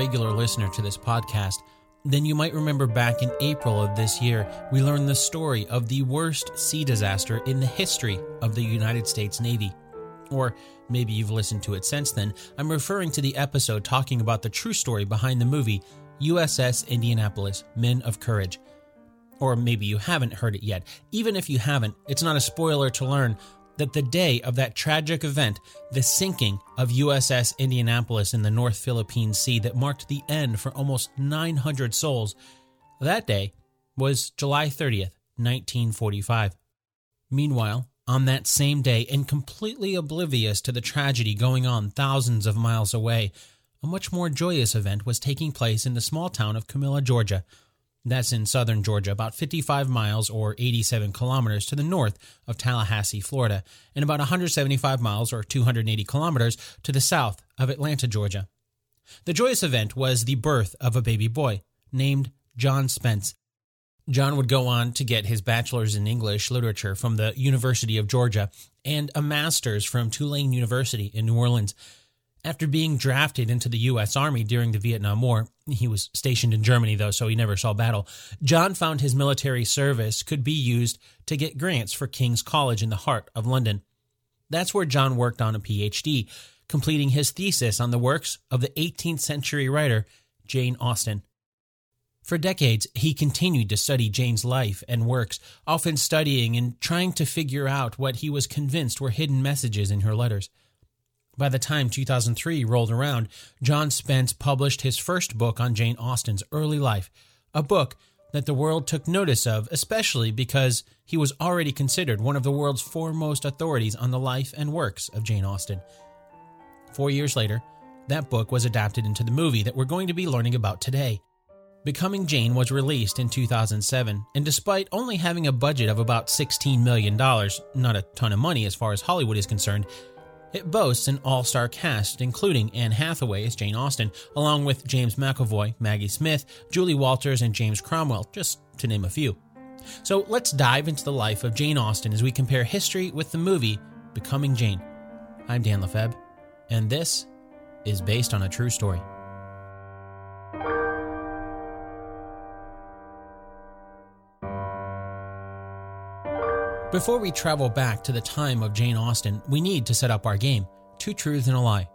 Regular listener to this podcast, then you might remember back in April of this year, we learned the story of the worst sea disaster in the history of the United States Navy. Or maybe you've listened to it since then. I'm referring to the episode talking about the true story behind the movie USS Indianapolis Men of Courage. Or maybe you haven't heard it yet. Even if you haven't, it's not a spoiler to learn that the day of that tragic event, the sinking of USS Indianapolis in the North Philippine Sea that marked the end for almost 900 souls, that day was July 30th, 1945. Meanwhile, on that same day, and completely oblivious to the tragedy going on thousands of miles away, a much more joyous event was taking place in the small town of Camilla, Georgia, that's in southern Georgia, about 55 miles or 87 kilometers to the north of Tallahassee, Florida, and about 175 miles or 280 kilometers to the south of Atlanta, Georgia. The joyous event was the birth of a baby boy named Jon Spence. John would go on to get his bachelor's in English literature from the University of Georgia and a master's from Tulane University in New Orleans. After being drafted into the U.S. Army during the Vietnam War, he was stationed in Germany though, so he never saw battle. Jon found his military service could be used to get grants for King's College in the heart of London. That's where Jon worked on a PhD, completing his thesis on the works of the 18th century writer Jane Austen. For decades, he continued to study Jane's life and works, often studying and trying to figure out what he was convinced were hidden messages in her letters. By the time 2003 rolled around, Jon Spence published his first book on Jane Austen's early life, a book that the world took notice of, especially because he was already considered one of the world's foremost authorities on the life and works of Jane Austen. Four years later, that book was adapted into the movie that we're going to be learning about today. Becoming Jane was released in 2007, and despite only having a budget of about $16 million, not a ton of money as far as Hollywood is concerned, it boasts an all star cast, including Anne Hathaway as Jane Austen, along with James McAvoy, Maggie Smith, Julie Walters, and James Cromwell, just to name a few. So let's dive into the life of Jane Austen as we compare history with the movie Becoming Jane. I'm Dan Lefebvre, and this is based on a true story. Before we travel back to the time of Jane Austen, we need to set up our game Two Truths and a Lie.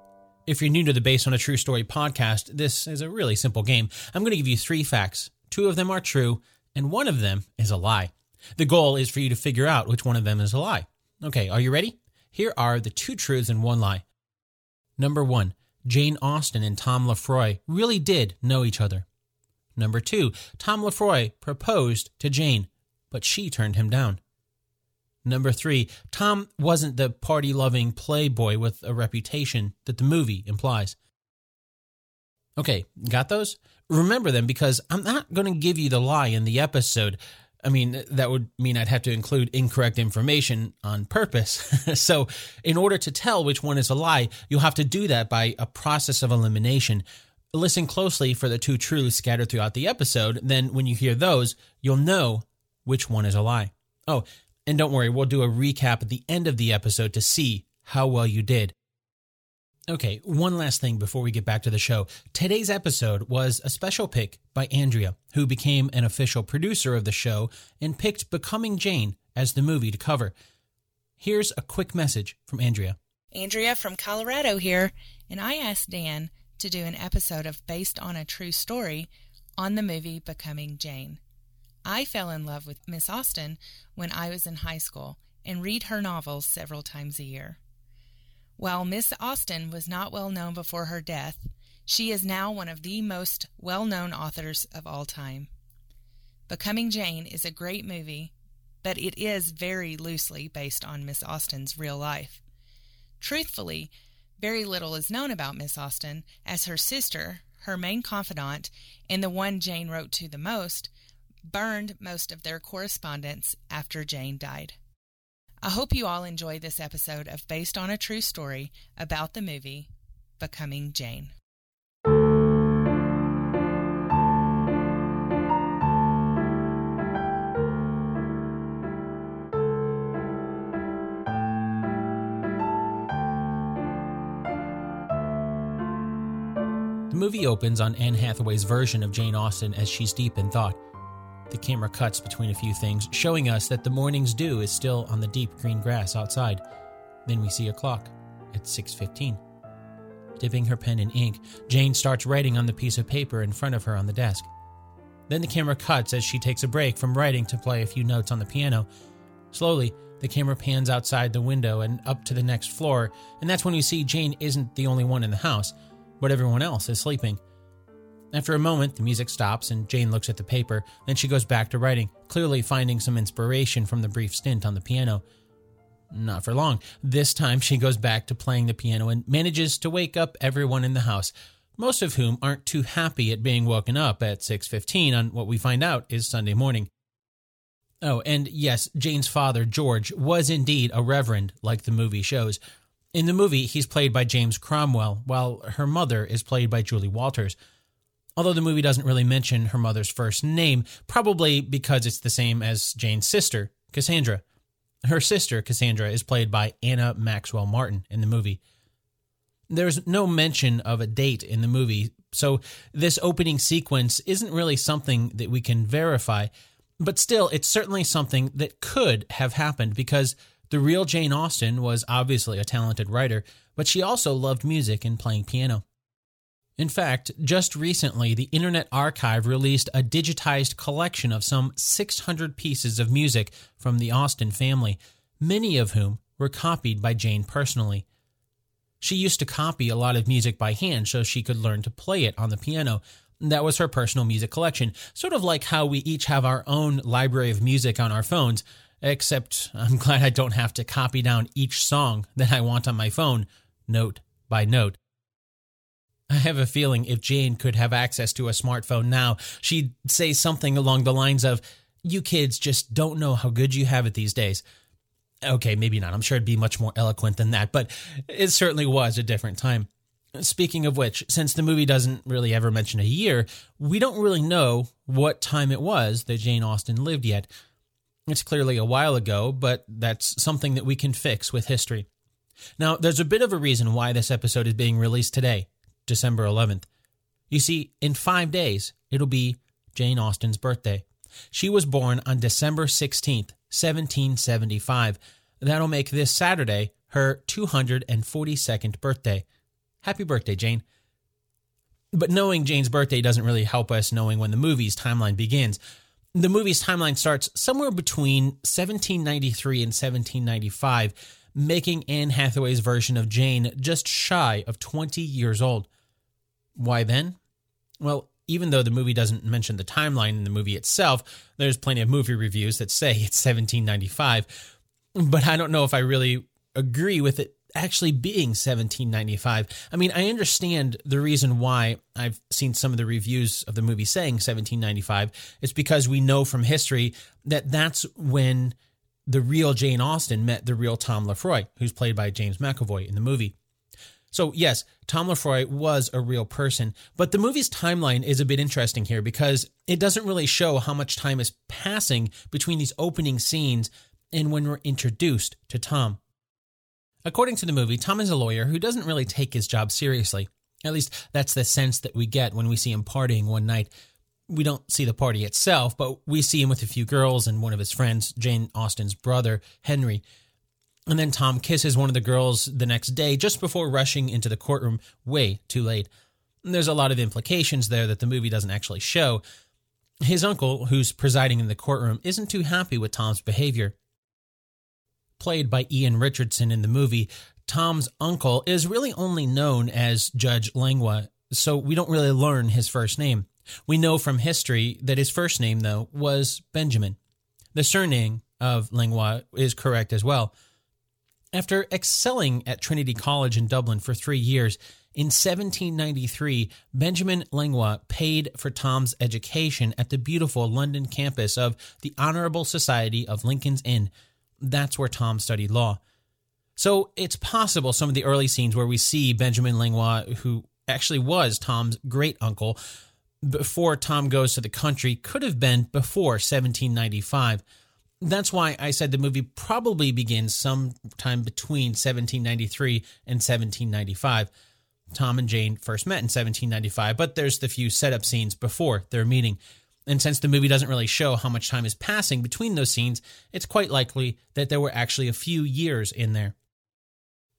If you're new to the Based on a True Story podcast, this is a really simple game. I'm going to give you three facts. Two of them are true, and one of them is a lie. The goal is for you to figure out which one of them is a lie. Okay, are you ready? Here are the two truths and one lie. Number one, Jane Austen and Tom Lefroy really did know each other. Number two, Tom Lefroy proposed to Jane, but she turned him down. Number three, Tom wasn't the party loving playboy with a reputation that the movie implies. Okay, got those? Remember them because I'm not going to give you the lie in the episode. I mean, that would mean I'd have to include incorrect information on purpose. so, in order to tell which one is a lie, you'll have to do that by a process of elimination. Listen closely for the two truths scattered throughout the episode. Then, when you hear those, you'll know which one is a lie. Oh, and don't worry, we'll do a recap at the end of the episode to see how well you did. Okay, one last thing before we get back to the show. Today's episode was a special pick by Andrea, who became an official producer of the show and picked Becoming Jane as the movie to cover. Here's a quick message from Andrea. Andrea from Colorado here, and I asked Dan to do an episode of Based on a True Story on the movie Becoming Jane. I fell in love with Miss Austen when I was in high school and read her novels several times a year. While Miss Austen was not well known before her death, she is now one of the most well known authors of all time. Becoming Jane is a great movie, but it is very loosely based on Miss Austen's real life. Truthfully, very little is known about Miss Austen, as her sister, her main confidant, and the one Jane wrote to the most, burned most of their correspondence after Jane died. I hope you all enjoy this episode of Based on a True Story about the movie Becoming Jane. The movie opens on Anne Hathaway's version of Jane Austen as she's deep in thought. The camera cuts between a few things, showing us that the morning's dew is still on the deep green grass outside. Then we see a clock at 6:15. Dipping her pen in ink, Jane starts writing on the piece of paper in front of her on the desk. Then the camera cuts as she takes a break from writing to play a few notes on the piano. Slowly, the camera pans outside the window and up to the next floor, and that's when we see Jane isn't the only one in the house, but everyone else is sleeping. After a moment, the music stops and Jane looks at the paper, then she goes back to writing, clearly finding some inspiration from the brief stint on the piano. Not for long. This time she goes back to playing the piano and manages to wake up everyone in the house, most of whom aren't too happy at being woken up at 6:15 on what we find out is Sunday morning. Oh, and yes, Jane's father, George, was indeed a reverend like the movie shows. In the movie, he's played by James Cromwell, while her mother is played by Julie Walters. Although the movie doesn't really mention her mother's first name, probably because it's the same as Jane's sister, Cassandra. Her sister, Cassandra, is played by Anna Maxwell Martin in the movie. There's no mention of a date in the movie, so this opening sequence isn't really something that we can verify, but still, it's certainly something that could have happened because the real Jane Austen was obviously a talented writer, but she also loved music and playing piano. In fact, just recently, the Internet Archive released a digitized collection of some 600 pieces of music from the Austen family, many of whom were copied by Jane personally. She used to copy a lot of music by hand so she could learn to play it on the piano. That was her personal music collection, sort of like how we each have our own library of music on our phones, except I'm glad I don't have to copy down each song that I want on my phone, note by note. I have a feeling if Jane could have access to a smartphone now, she'd say something along the lines of, You kids just don't know how good you have it these days. Okay, maybe not. I'm sure it'd be much more eloquent than that, but it certainly was a different time. Speaking of which, since the movie doesn't really ever mention a year, we don't really know what time it was that Jane Austen lived yet. It's clearly a while ago, but that's something that we can fix with history. Now, there's a bit of a reason why this episode is being released today. December 11th. You see, in five days, it'll be Jane Austen's birthday. She was born on December 16th, 1775. That'll make this Saturday her 242nd birthday. Happy birthday, Jane. But knowing Jane's birthday doesn't really help us knowing when the movie's timeline begins. The movie's timeline starts somewhere between 1793 and 1795, making Anne Hathaway's version of Jane just shy of 20 years old. Why then? Well, even though the movie doesn't mention the timeline in the movie itself, there's plenty of movie reviews that say it's 1795. But I don't know if I really agree with it actually being 1795. I mean, I understand the reason why I've seen some of the reviews of the movie saying 1795. It's because we know from history that that's when the real Jane Austen met the real Tom Lefroy, who's played by James McAvoy in the movie. So, yes, Tom Lefroy was a real person, but the movie's timeline is a bit interesting here because it doesn't really show how much time is passing between these opening scenes and when we're introduced to Tom. According to the movie, Tom is a lawyer who doesn't really take his job seriously. At least that's the sense that we get when we see him partying one night. We don't see the party itself, but we see him with a few girls and one of his friends, Jane Austen's brother, Henry. And then Tom kisses one of the girls the next day just before rushing into the courtroom way too late. And there's a lot of implications there that the movie doesn't actually show. His uncle, who's presiding in the courtroom, isn't too happy with Tom's behavior. Played by Ian Richardson in the movie, Tom's uncle is really only known as Judge Langlois, so we don't really learn his first name. We know from history that his first name, though, was Benjamin. The surname of Langlois is correct as well. After excelling at Trinity College in Dublin for three years, in 1793, Benjamin Langlois paid for Tom's education at the beautiful London campus of the Honorable Society of Lincoln's Inn. That's where Tom studied law. So it's possible some of the early scenes where we see Benjamin Langlois, who actually was Tom's great uncle, before Tom goes to the country, could have been before 1795 that's why I said the movie probably begins sometime between 1793 and 1795. Tom and Jane first met in 1795, but there's the few setup scenes before their meeting. And since the movie doesn't really show how much time is passing between those scenes, it's quite likely that there were actually a few years in there.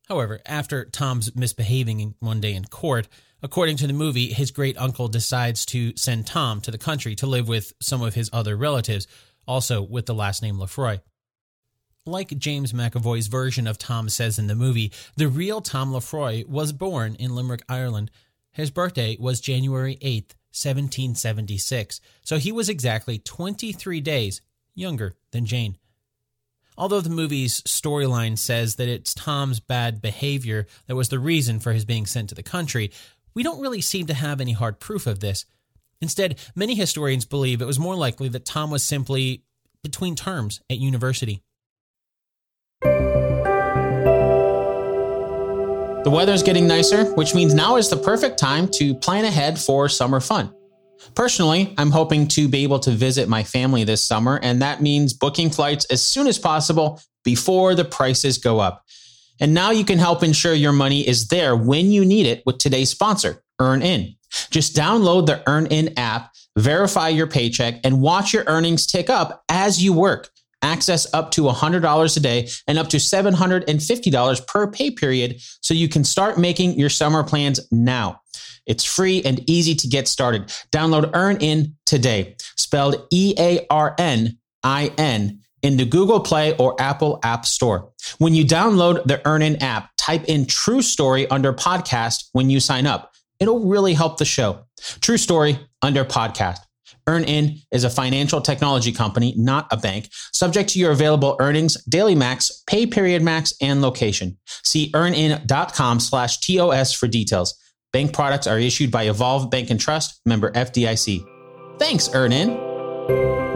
However, after Tom's misbehaving one day in court, according to the movie, his great uncle decides to send Tom to the country to live with some of his other relatives, also with the last name Lefroy. Like James McAvoy's version of Tom says in the movie, the real Tom Lefroy was born in Limerick, Ireland. His birthday was January 8th, 1776, so he was exactly 23 days younger than Jane. Although the movie's storyline says that it's Tom's bad behavior that was the reason for his being sent to the country, we don't really seem to have any hard proof of this. Instead, many historians believe it was more likely that Tom was simply between terms at university. The weather's getting nicer, which means now is the perfect time to plan ahead for summer fun. Personally, I'm hoping to be able to visit my family this summer, and that means booking flights as soon as possible before the prices go up. And now you can help ensure your money is there when you need it with today's sponsor, EarnIn. Just download the EarnIn app, verify your paycheck, and watch your earnings tick up as you work access up to $100 a day and up to $750 per pay period so you can start making your summer plans now. It's free and easy to get started. Download EarnIn today, spelled E A R N I N, in the Google Play or Apple App Store. When you download the EarnIn app, type in True Story under podcast when you sign up. It'll really help the show. True Story under podcast. EarnIn is a financial technology company, not a bank, subject to your available earnings, daily max, pay period max, and location. See earnin.com slash TOS for details. Bank products are issued by Evolve Bank and Trust, member FDIC. Thanks, EarnIn.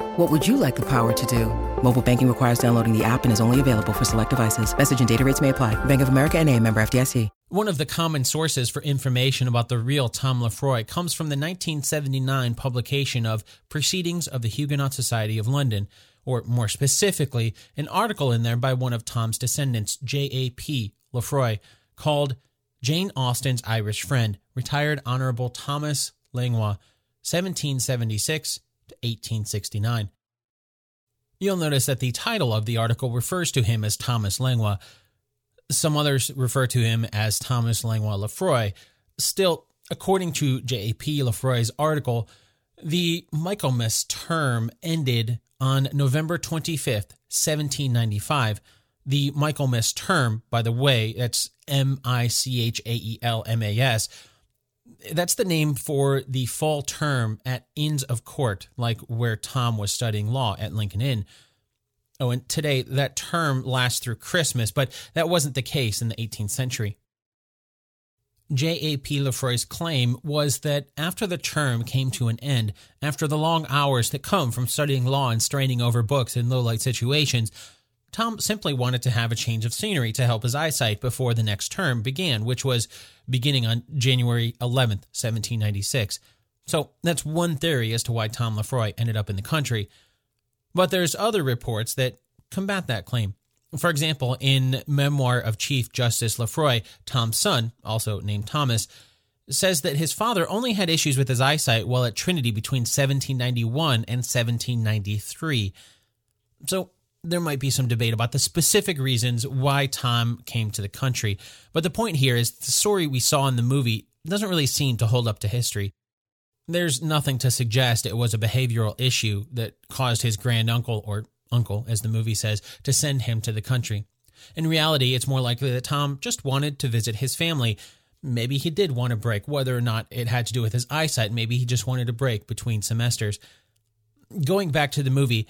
What would you like the power to do? Mobile banking requires downloading the app and is only available for select devices. Message and data rates may apply. Bank of America and a member FDIC. One of the common sources for information about the real Tom Lefroy comes from the 1979 publication of Proceedings of the Huguenot Society of London, or more specifically, an article in there by one of Tom's descendants, J.A.P. Lefroy, called Jane Austen's Irish Friend, Retired Honorable Thomas Langlois, 1776 to 1869. You'll notice that the title of the article refers to him as Thomas Langlois, some others refer to him as Thomas Langlois Lefroy. Still, according to J.A.P. Lefroy's article, the Michaelmas term ended on November 25th, 1795. The Michaelmas term, by the way, that's M I C H A E L M A S. That's the name for the fall term at Inns of Court, like where Tom was studying law at Lincoln Inn. Oh, and today that term lasts through Christmas, but that wasn't the case in the 18th century. J.A.P. Lefroy's claim was that after the term came to an end, after the long hours that come from studying law and straining over books in low light situations, Tom simply wanted to have a change of scenery to help his eyesight before the next term began, which was beginning on January 11th, 1796. So that's one theory as to why Tom Lefroy ended up in the country. But there's other reports that combat that claim. For example, in Memoir of Chief Justice Lefroy, Tom's son, also named Thomas, says that his father only had issues with his eyesight while at Trinity between 1791 and 1793. So there might be some debate about the specific reasons why Tom came to the country. But the point here is the story we saw in the movie doesn't really seem to hold up to history. There's nothing to suggest it was a behavioral issue that caused his granduncle, or uncle, as the movie says, to send him to the country. In reality, it's more likely that Tom just wanted to visit his family. Maybe he did want a break, whether or not it had to do with his eyesight. Maybe he just wanted a break between semesters. Going back to the movie,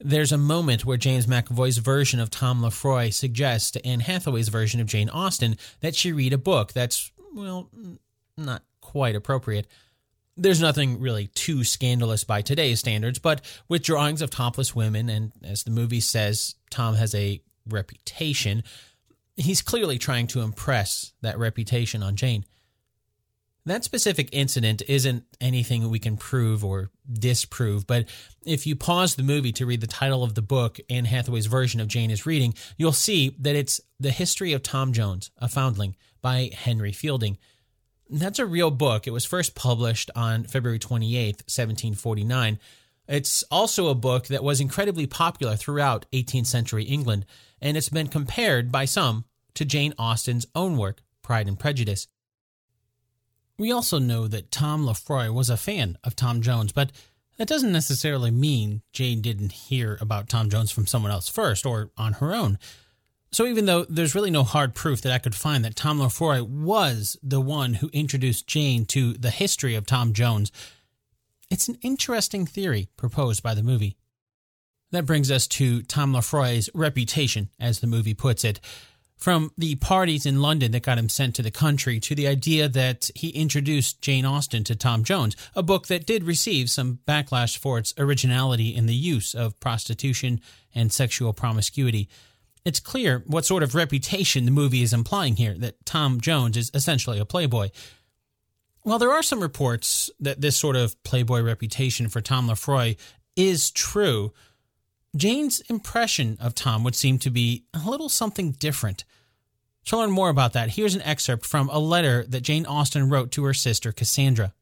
there's a moment where James McAvoy's version of Tom Lefroy suggests to Anne Hathaway's version of Jane Austen that she read a book that's, well, not quite appropriate. There's nothing really too scandalous by today's standards, but with drawings of topless women, and as the movie says, Tom has a reputation, he's clearly trying to impress that reputation on Jane. That specific incident isn't anything we can prove or disprove, but if you pause the movie to read the title of the book Anne Hathaway's version of Jane is reading, you'll see that it's The History of Tom Jones, a Foundling by Henry Fielding. That's a real book. It was first published on February 28, 1749. It's also a book that was incredibly popular throughout 18th century England, and it's been compared by some to Jane Austen's own work, Pride and Prejudice. We also know that Tom Lefroy was a fan of Tom Jones, but that doesn't necessarily mean Jane didn't hear about Tom Jones from someone else first or on her own. So even though there's really no hard proof that I could find that Tom Lefroy was the one who introduced Jane to the history of Tom Jones, it's an interesting theory proposed by the movie. That brings us to Tom Lefroy's reputation, as the movie puts it. From the parties in London that got him sent to the country to the idea that he introduced Jane Austen to Tom Jones, a book that did receive some backlash for its originality in the use of prostitution and sexual promiscuity it's clear what sort of reputation the movie is implying here that Tom Jones is essentially a playboy. While there are some reports that this sort of playboy reputation for Tom Lefroy is true, Jane's impression of Tom would seem to be a little something different. To learn more about that, here's an excerpt from a letter that Jane Austen wrote to her sister Cassandra.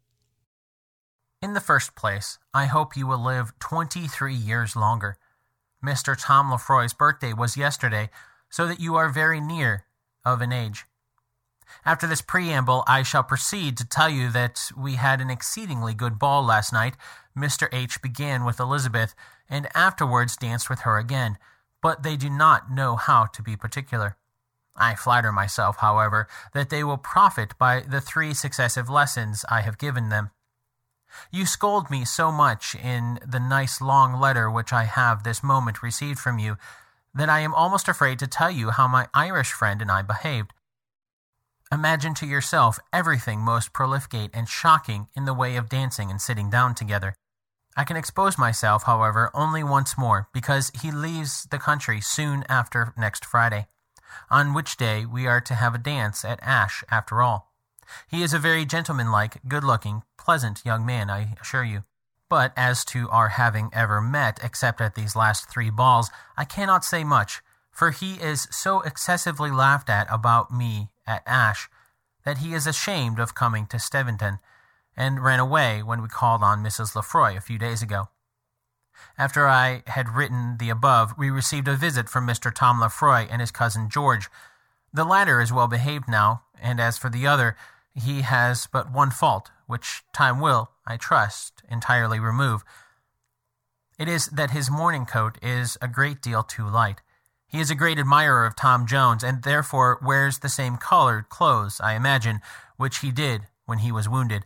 In the first place, I hope you will live 23 years longer. Mr. Tom Lefroy's birthday was yesterday, so that you are very near of an age. After this preamble, I shall proceed to tell you that we had an exceedingly good ball last night. Mr. H. began with Elizabeth, and afterwards danced with her again, but they do not know how to be particular. I flatter myself, however, that they will profit by the three successive lessons I have given them. You scold me so much in the nice long letter which I have this moment received from you that I am almost afraid to tell you how my Irish friend and I behaved. Imagine to yourself everything most profligate and shocking in the way of dancing and sitting down together. I can expose myself, however, only once more, because he leaves the country soon after next Friday, on which day we are to have a dance at Ashe after all. He is a very gentlemanlike, good looking, pleasant young man, I assure you. But as to our having ever met, except at these last three balls, I cannot say much, for he is so excessively laughed at about me at Ashe that he is ashamed of coming to Steventon, and ran away when we called on Mrs. Lefroy a few days ago. After I had written the above, we received a visit from Mr. Tom Lefroy and his cousin George. The latter is well behaved now, and as for the other, he has but one fault, which time will, I trust, entirely remove. It is that his morning coat is a great deal too light. He is a great admirer of Tom Jones, and therefore wears the same colored clothes, I imagine, which he did when he was wounded.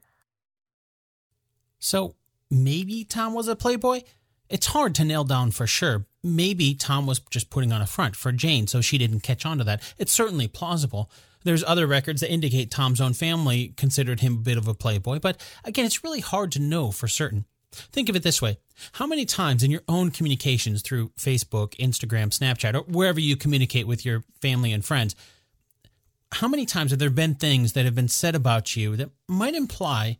So maybe Tom was a playboy? It's hard to nail down for sure. Maybe Tom was just putting on a front for Jane so she didn't catch on to that. It's certainly plausible. There's other records that indicate Tom's own family considered him a bit of a playboy, but again, it's really hard to know for certain. Think of it this way How many times in your own communications through Facebook, Instagram, Snapchat, or wherever you communicate with your family and friends, how many times have there been things that have been said about you that might imply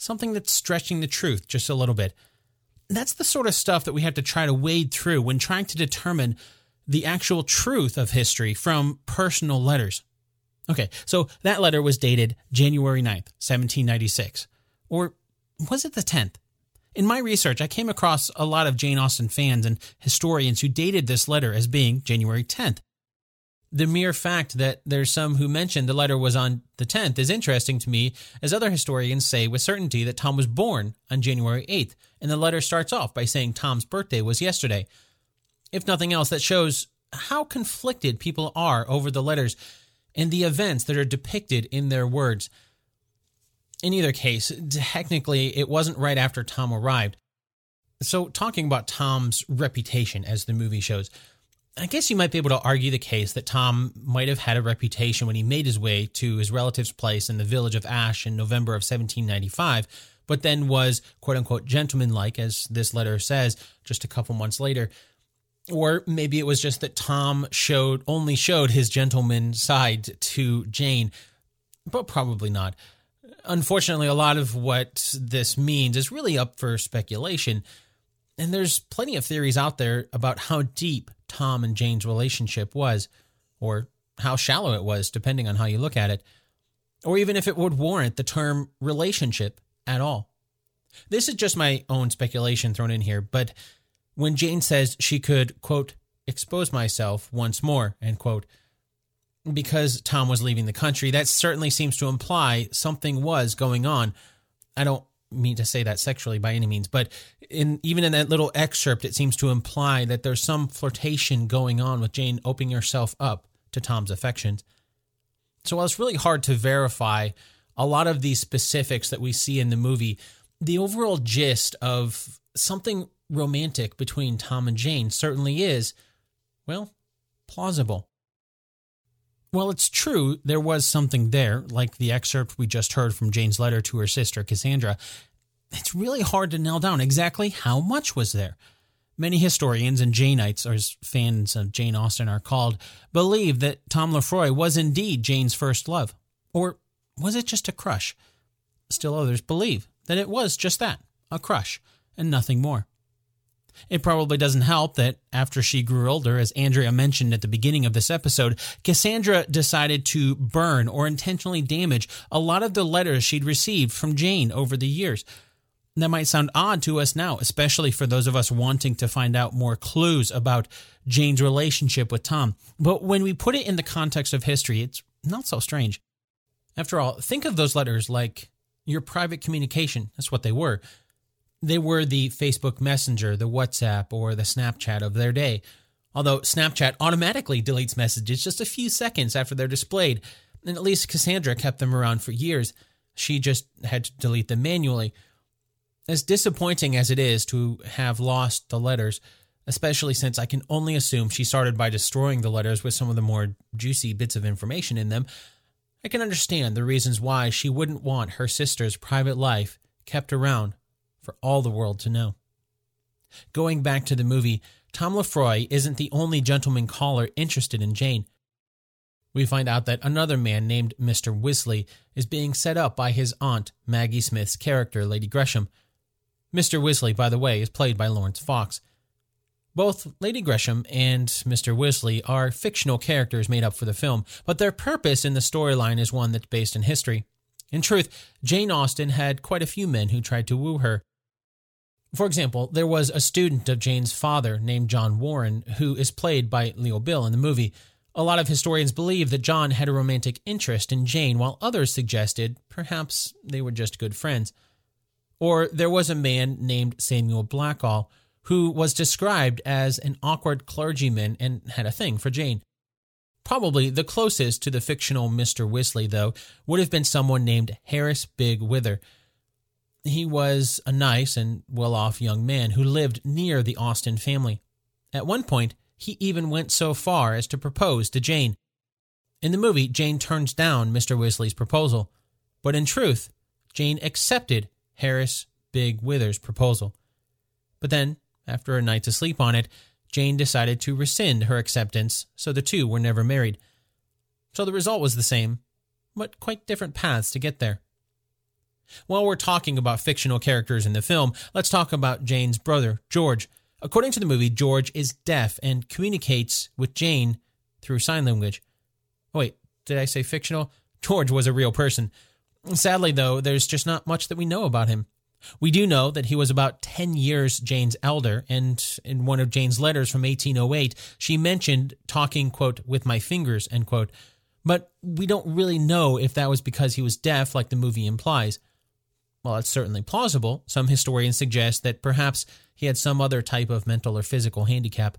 something that's stretching the truth just a little bit? That's the sort of stuff that we have to try to wade through when trying to determine the actual truth of history from personal letters. Okay, so that letter was dated January 9th, 1796. Or was it the 10th? In my research, I came across a lot of Jane Austen fans and historians who dated this letter as being January 10th. The mere fact that there's some who mention the letter was on the 10th is interesting to me, as other historians say with certainty that Tom was born on January 8th, and the letter starts off by saying Tom's birthday was yesterday. If nothing else, that shows how conflicted people are over the letters and the events that are depicted in their words. In either case, technically, it wasn't right after Tom arrived. So, talking about Tom's reputation as the movie shows, I guess you might be able to argue the case that Tom might have had a reputation when he made his way to his relative's place in the village of Ashe in November of 1795, but then was quote unquote gentlemanlike, as this letter says, just a couple months later. Or maybe it was just that Tom showed only showed his gentleman side to Jane, but probably not. Unfortunately, a lot of what this means is really up for speculation. And there's plenty of theories out there about how deep Tom and Jane's relationship was, or how shallow it was, depending on how you look at it, or even if it would warrant the term relationship at all. This is just my own speculation thrown in here, but when Jane says she could, quote, expose myself once more, end quote, because Tom was leaving the country, that certainly seems to imply something was going on. I don't mean to say that sexually by any means, but in even in that little excerpt, it seems to imply that there's some flirtation going on with Jane opening herself up to Tom's affections. So while it's really hard to verify a lot of these specifics that we see in the movie, the overall gist of something romantic between Tom and Jane certainly is, well, plausible. Well, it's true there was something there, like the excerpt we just heard from Jane's letter to her sister Cassandra. It's really hard to nail down exactly how much was there. Many historians and Janeites, or as fans of Jane Austen are called, believe that Tom Lefroy was indeed Jane's first love. Or was it just a crush? Still others believe that it was just that, a crush, and nothing more. It probably doesn't help that after she grew older, as Andrea mentioned at the beginning of this episode, Cassandra decided to burn or intentionally damage a lot of the letters she'd received from Jane over the years. That might sound odd to us now, especially for those of us wanting to find out more clues about Jane's relationship with Tom. But when we put it in the context of history, it's not so strange. After all, think of those letters like your private communication. That's what they were they were the Facebook Messenger, the WhatsApp, or the Snapchat of their day. Although Snapchat automatically deletes messages just a few seconds after they're displayed, and at least Cassandra kept them around for years. She just had to delete them manually. As disappointing as it is to have lost the letters, especially since I can only assume she started by destroying the letters with some of the more juicy bits of information in them, I can understand the reasons why she wouldn't want her sister's private life kept around for all the world to know. Going back to the movie, Tom Lefroy isn't the only gentleman caller interested in Jane. We find out that another man named Mr. Wisley is being set up by his aunt, Maggie Smith's character, Lady Gresham. Mr. Wisley, by the way, is played by Laurence Fox. Both Lady Gresham and Mr. Wisley are fictional characters made up for the film, but their purpose in the storyline is one that's based in history. In truth, Jane Austen had quite a few men who tried to woo her, for example, there was a student of Jane's father named John Warren, who is played by Leo Bill in the movie. A lot of historians believe that John had a romantic interest in Jane, while others suggested perhaps they were just good friends. Or there was a man named Samuel Blackall, who was described as an awkward clergyman and had a thing for Jane. Probably the closest to the fictional Mr. Wisley, though, would have been someone named Harris Bigg-Wither he was a nice and well off young man who lived near the Austen family. At one point, he even went so far as to propose to Jane. In the movie, Jane turns down Mr. Wisley's proposal, but in truth, Jane accepted Harris Bigg-Wither's proposal. But then, after a night to sleep on it, Jane decided to rescind her acceptance, so the two were never married. So the result was the same, but quite different paths to get there. While we're talking about fictional characters in the film, let's talk about Jane's brother, George. According to the movie, George is deaf and communicates with Jane through sign language. Oh, wait, did I say fictional? George was a real person. Sadly, though, there's just not much that we know about him. We do know that he was about 10 years Jane's elder, and in one of Jane's letters from 1808, she mentioned talking, quote, with my fingers, end quote. But we don't really know if that was because he was deaf, like the movie implies. While it's certainly plausible, some historians suggest that perhaps he had some other type of mental or physical handicap.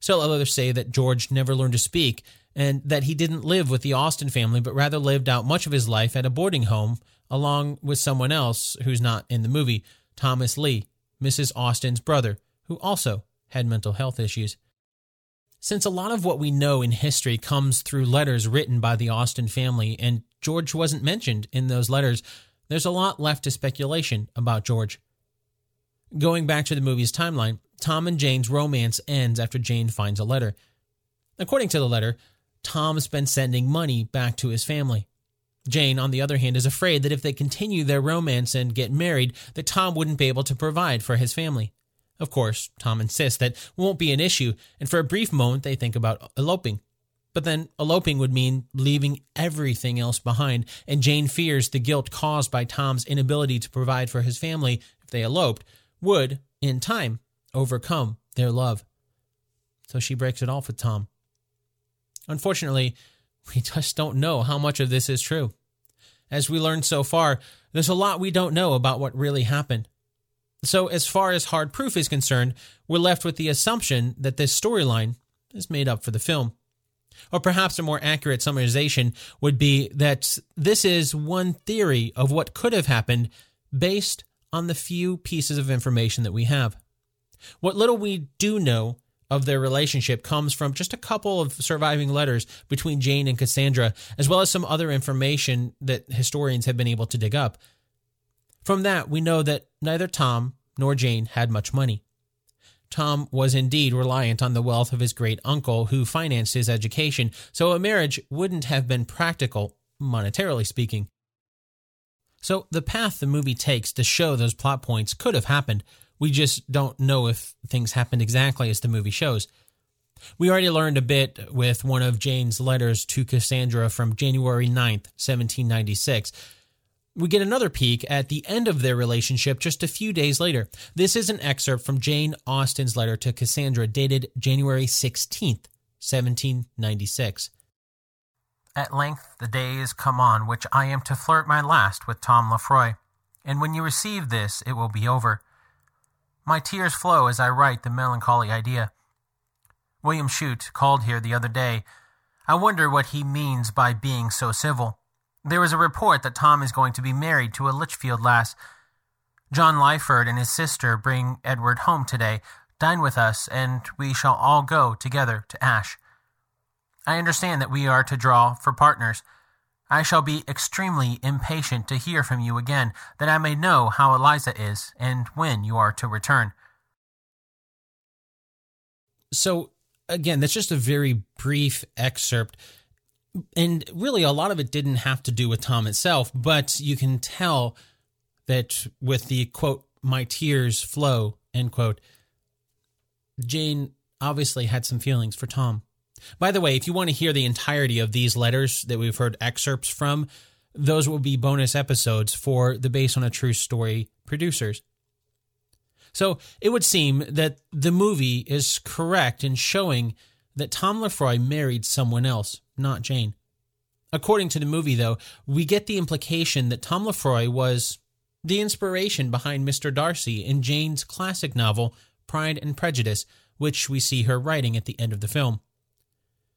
Still, others say that George never learned to speak and that he didn't live with the Austen family, but rather lived out much of his life at a boarding home along with someone else who's not in the movie, Thomas Leigh, Mrs. Austen's brother, who also had mental health issues. Since a lot of what we know in history comes through letters written by the Austen family, and George wasn't mentioned in those letters, there's a lot left to speculation about George. Going back to the movie's timeline, Tom and Jane's romance ends after Jane finds a letter. According to the letter, Tom's been sending money back to his family. Jane, on the other hand, is afraid that if they continue their romance and get married, that Tom wouldn't be able to provide for his family. Of course, Tom insists that won't be an issue, and for a brief moment they think about eloping. But then eloping would mean leaving everything else behind, and Jane fears the guilt caused by Tom's inability to provide for his family if they eloped would, in time, overcome their love. So she breaks it off with Tom. Unfortunately, we just don't know how much of this is true. As we learned so far, there's a lot we don't know about what really happened. So, as far as hard proof is concerned, we're left with the assumption that this storyline is made up for the film. Or perhaps a more accurate summarization would be that this is one theory of what could have happened based on the few pieces of information that we have. What little we do know of their relationship comes from just a couple of surviving letters between Jane and Cassandra, as well as some other information that historians have been able to dig up. From that, we know that neither Tom nor Jane had much money. Tom was indeed reliant on the wealth of his great uncle, who financed his education, so a marriage wouldn't have been practical, monetarily speaking. So, the path the movie takes to show those plot points could have happened, we just don't know if things happened exactly as the movie shows. We already learned a bit with one of Jane's letters to Cassandra from January 9th, 1796. We get another peek at the end of their relationship just a few days later. This is an excerpt from Jane Austen's letter to Cassandra dated January 16th, 1796. At length the days come on which I am to flirt my last with Tom Lefroy, and when you receive this it will be over. My tears flow as I write the melancholy idea. William Chute called here the other day. I wonder what he means by being so civil. There is a report that Tom is going to be married to a Lichfield lass. John Lyford and his sister bring Edward home today, dine with us, and we shall all go together to Ashe. I understand that we are to draw for partners. I shall be extremely impatient to hear from you again, that I may know how Eliza is and when you are to return. So, again, that's just a very brief excerpt. And really, a lot of it didn't have to do with Tom itself, but you can tell that with the quote, my tears flow, end quote, Jane obviously had some feelings for Tom. By the way, if you want to hear the entirety of these letters that we've heard excerpts from, those will be bonus episodes for the Based on a True Story producers. So it would seem that the movie is correct in showing that Tom Lefroy married someone else, not Jane. According to the movie, though, we get the implication that Tom Lefroy was the inspiration behind Mr. Darcy in Jane's classic novel, Pride and Prejudice, which we see her writing at the end of the film.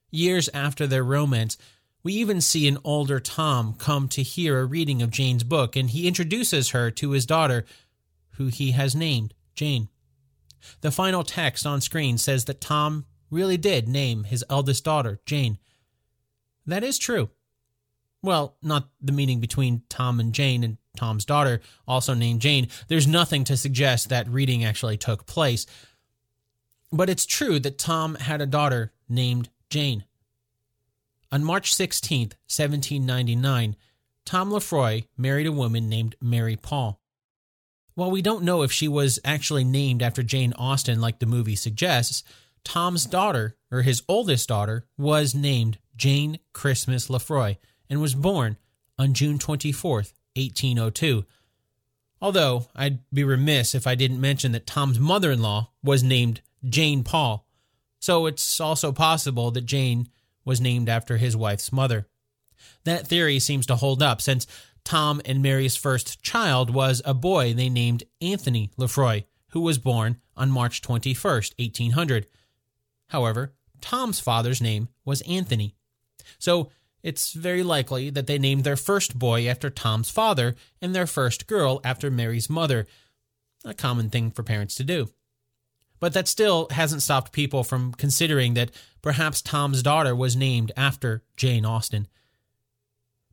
Years after their romance, we even see an older Tom come to hear a reading of Jane's book, and he introduces her to his daughter, who he has named Jane. The final text on screen says that Tom really did name his eldest daughter Jane. That is true. Well, not the meaning between Tom and Jane and Tom's daughter, also named Jane. There's nothing to suggest that reading actually took place. But it's true that Tom had a daughter named Jane. On March 16, 1799, Tom Lefroy married a woman named Mary Paul. While we don't know if she was actually named after Jane Austen like the movie suggests, Tom's daughter, or his oldest daughter, was named Jane Christmas Lefroy and was born on June 24, 1802. Although I'd be remiss if I didn't mention that Tom's mother in law was named Jane Paul, so it's also possible that Jane was named after his wife's mother. That theory seems to hold up since Tom and Mary's first child was a boy they named Anthony Lefroy, who was born on March 21, 1800. However, Tom's father's name was Anthony. So it's very likely that they named their first boy after Tom's father and their first girl after Mary's mother, a common thing for parents to do. But that still hasn't stopped people from considering that Perhaps Tom's daughter was named after Jane Austen.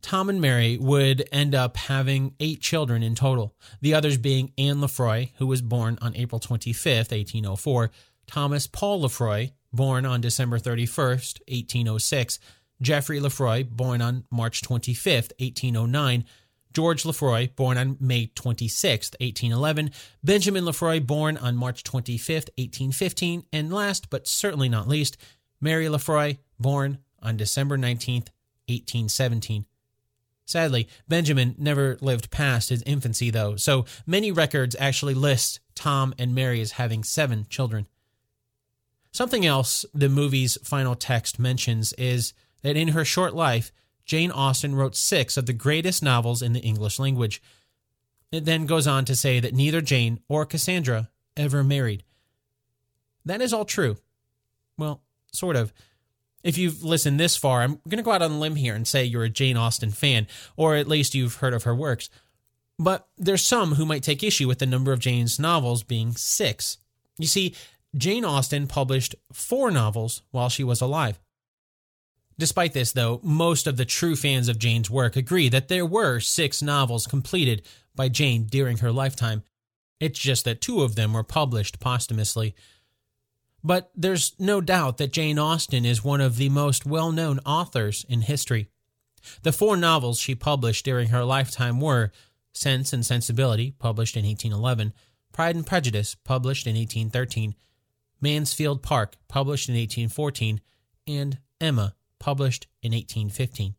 Tom and Mary would end up having eight children in total, the others being Anne Lefroy, who was born on April 25, 1804, Thomas Paul Lefroy, born on December 31st, 1806, Geoffrey Lefroy, born on March 25th, 1809, George Lefroy, born on May 26, 1811, Benjamin Lefroy, born on March 25, 1815, and last but certainly not least, Mary Lefroy, born on December 19, 1817. Sadly, Benjamin never lived past his infancy, though, so many records actually list Tom and Mary as having seven children. Something else the movie's final text mentions is that in her short life, Jane Austen wrote six of the greatest novels in the English language. It then goes on to say that neither Jane or Cassandra ever married. That is all true. Well, sort of if you've listened this far, I'm going to go out on a limb here and say you're a Jane Austen fan, or at least you've heard of her works. But there's some who might take issue with the number of Jane's novels being six. You see, Jane Austen published four novels while she was alive. Despite this, though, most of the true fans of Jane's work agree that there were six novels completed by Jane during her lifetime. It's just that two of them were published posthumously. But there's no doubt that Jane Austen is one of the most well known authors in history. The four novels she published during her lifetime were Sense and Sensibility, published in 1811, Pride and Prejudice, published in 1813, Mansfield Park, published in 1814, and Emma, published in 1815.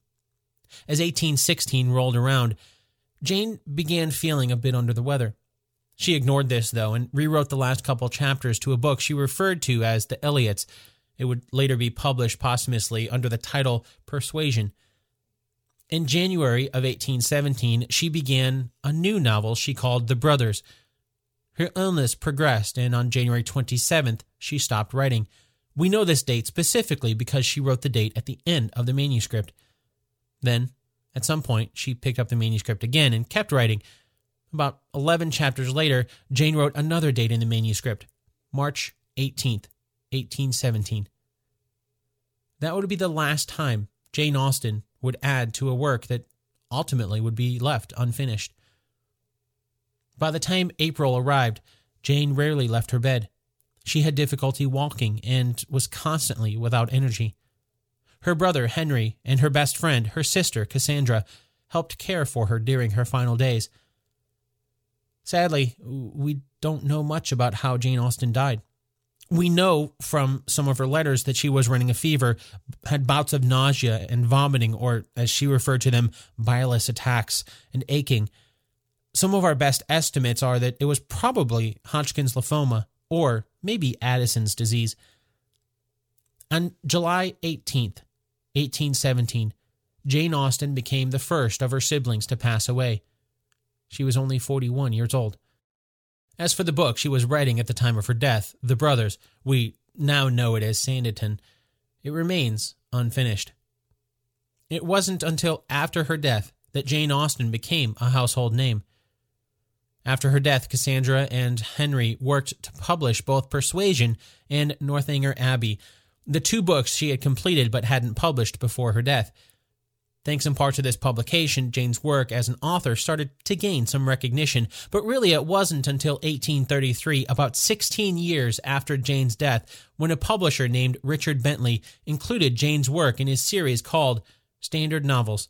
As 1816 rolled around, Jane began feeling a bit under the weather. She ignored this, though, and rewrote the last couple chapters to a book she referred to as The Elliots. It would later be published posthumously under the title Persuasion. In January of 1817, she began a new novel she called The Brothers. Her illness progressed, and on January 27th, she stopped writing. We know this date specifically because she wrote the date at the end of the manuscript. Then, at some point, she picked up the manuscript again and kept writing. About 11 chapters later, Jane wrote another date in the manuscript March 18th, 1817. That would be the last time Jane Austen would add to a work that ultimately would be left unfinished. By the time April arrived, Jane rarely left her bed. She had difficulty walking and was constantly without energy. Her brother Henry and her best friend, her sister Cassandra, helped care for her during her final days. Sadly, we don't know much about how Jane Austen died. We know from some of her letters that she was running a fever, had bouts of nausea and vomiting, or as she referred to them, bilious attacks and aching. Some of our best estimates are that it was probably Hodgkin's lymphoma or maybe Addison's disease. On July 18th, 1817, Jane Austen became the first of her siblings to pass away. She was only 41 years old. As for the book she was writing at the time of her death, The Brothers, we now know it as Sanditon, it remains unfinished. It wasn't until after her death that Jane Austen became a household name. After her death, Cassandra and Henry worked to publish both Persuasion and Northanger Abbey, the two books she had completed but hadn't published before her death. Thanks in part to this publication, Jane's work as an author started to gain some recognition, but really it wasn't until 1833, about 16 years after Jane's death, when a publisher named Richard Bentley included Jane's work in his series called Standard Novels.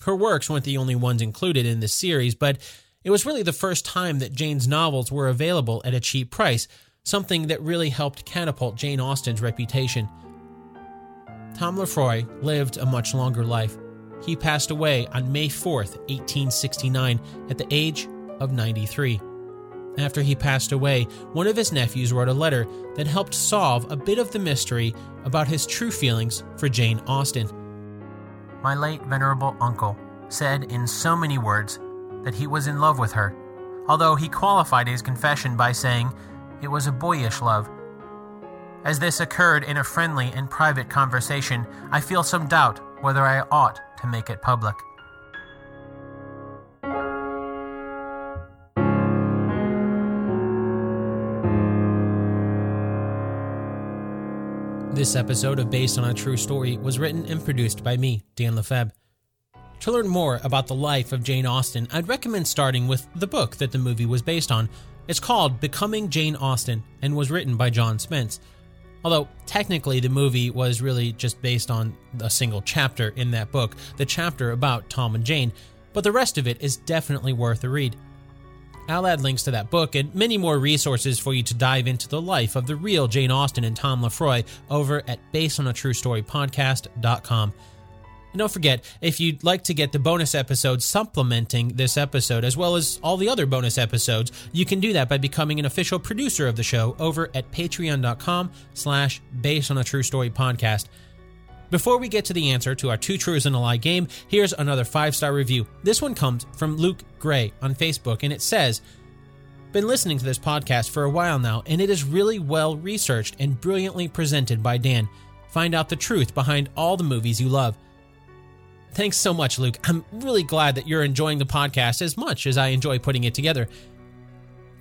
Her works weren't the only ones included in this series, but it was really the first time that Jane's novels were available at a cheap price, something that really helped catapult Jane Austen's reputation. Tom Lefroy lived a much longer life. He passed away on May 4th, 1869, at the age of 93. After he passed away, one of his nephews wrote a letter that helped solve a bit of the mystery about his true feelings for Jane Austen. My late venerable uncle said in so many words that he was in love with her, although he qualified his confession by saying it was a boyish love. As this occurred in a friendly and private conversation, I feel some doubt whether I ought to make it public. This episode of Based on a True Story was written and produced by me, Dan Lefebvre. To learn more about the life of Jane Austen, I'd recommend starting with the book that the movie was based on. It's called Becoming Jane Austen and was written by Jon Spence. Although technically the movie was really just based on a single chapter in that book, the chapter about Tom and Jane, but the rest of it is definitely worth a read. I'll add links to that book and many more resources for you to dive into the life of the real Jane Austen and Tom Lefroy over at basedonatruestorypodcast.com. And don't forget, if you'd like to get the bonus episodes supplementing this episode, as well as all the other bonus episodes, you can do that by becoming an official producer of the show over at patreon.com slash based on a true story podcast. Before we get to the answer to our two truths and a lie game, here's another five star review. This one comes from Luke Gray on Facebook, and it says, Been listening to this podcast for a while now, and it is really well researched and brilliantly presented by Dan. Find out the truth behind all the movies you love. Thanks so much, Luke. I'm really glad that you're enjoying the podcast as much as I enjoy putting it together.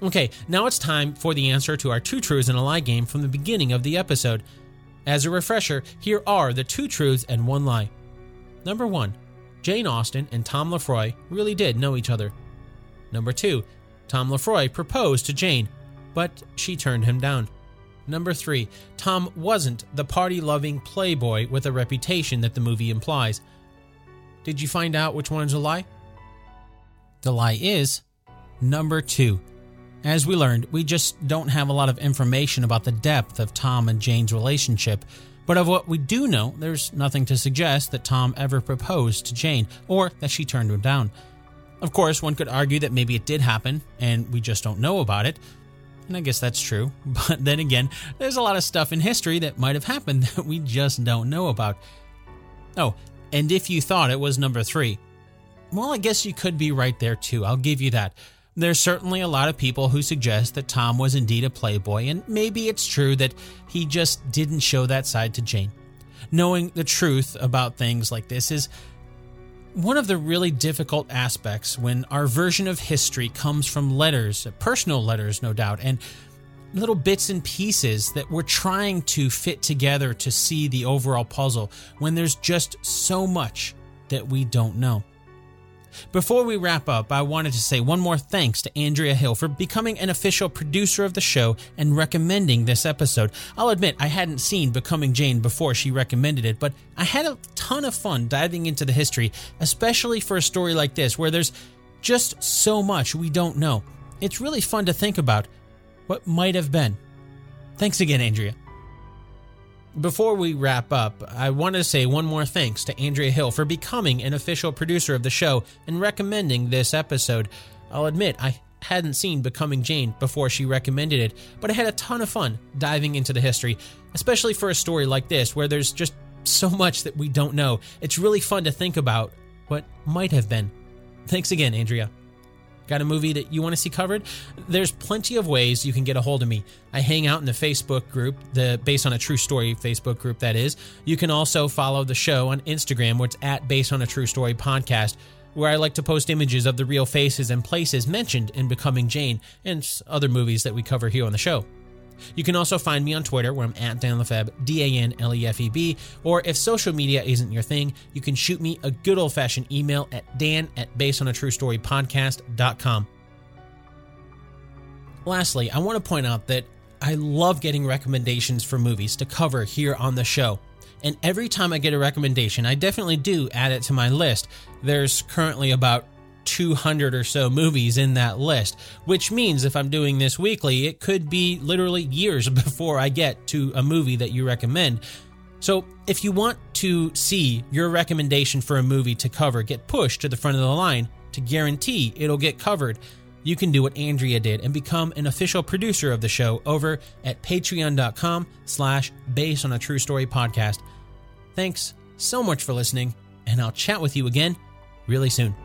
Okay, now it's time for the answer to our two truths and a lie game from the beginning of the episode. As a refresher, here are the two truths and one lie. Number one, Jane Austen and Tom Lefroy really did know each other. Number two, Tom Lefroy proposed to Jane, but she turned him down. Number three, Tom wasn't the party loving playboy with a reputation that the movie implies. Did you find out which one is a lie? The lie is number two. As we learned, we just don't have a lot of information about the depth of Tom and Jane's relationship, but of what we do know, there's nothing to suggest that Tom ever proposed to Jane or that she turned him down. Of course, one could argue that maybe it did happen and we just don't know about it. And I guess that's true. But then again, there's a lot of stuff in history that might have happened that we just don't know about. Oh, and if you thought it was number three, well, I guess you could be right there too. I'll give you that. There's certainly a lot of people who suggest that Tom was indeed a playboy, and maybe it's true that he just didn't show that side to Jane. Knowing the truth about things like this is one of the really difficult aspects when our version of history comes from letters, personal letters, no doubt, and little bits and pieces that we're trying to fit together to see the overall puzzle when there's just so much that we don't know. Before we wrap up, I wanted to say one more thanks to Andrea Hill for becoming an official producer of the show and recommending this episode. I'll admit I hadn't seen Becoming Jane before she recommended it, but I had a ton of fun diving into the history, especially for a story like this where there's just so much we don't know. It's really fun to think about what might have been. Thanks again, Andrea. Before we wrap up, I want to say one more thanks to Andrea Hill for becoming an official producer of the show and recommending this episode. I'll admit, I hadn't seen Becoming Jane before she recommended it, but I had a ton of fun diving into the history, especially for a story like this where there's just so much that we don't know. It's really fun to think about what might have been. Thanks again, Andrea. Got a movie that you want to see covered? There's plenty of ways you can get a hold of me. I hang out in the Facebook group, the Based on a True Story Facebook group, that is. You can also follow the show on Instagram, where it's at Based on a True Story podcast, where I like to post images of the real faces and places mentioned in Becoming Jane and other movies that we cover here on the show. You can also find me on Twitter where I'm at Dan Lefebvre, D A N L E F E B, or if social media isn't your thing, you can shoot me a good old fashioned email at dan at basedonatruestorypodcast.com. Lastly, I want to point out that I love getting recommendations for movies to cover here on the show. And every time I get a recommendation, I definitely do add it to my list. There's currently about 200 or so movies in that list, which means if I'm doing this weekly, it could be literally years before I get to a movie that you recommend. So, if you want to see your recommendation for a movie to cover get pushed to the front of the line to guarantee it'll get covered, you can do what Andrea did and become an official producer of the show over at patreon.com slash based on a true story podcast. Thanks so much for listening, and I'll chat with you again really soon.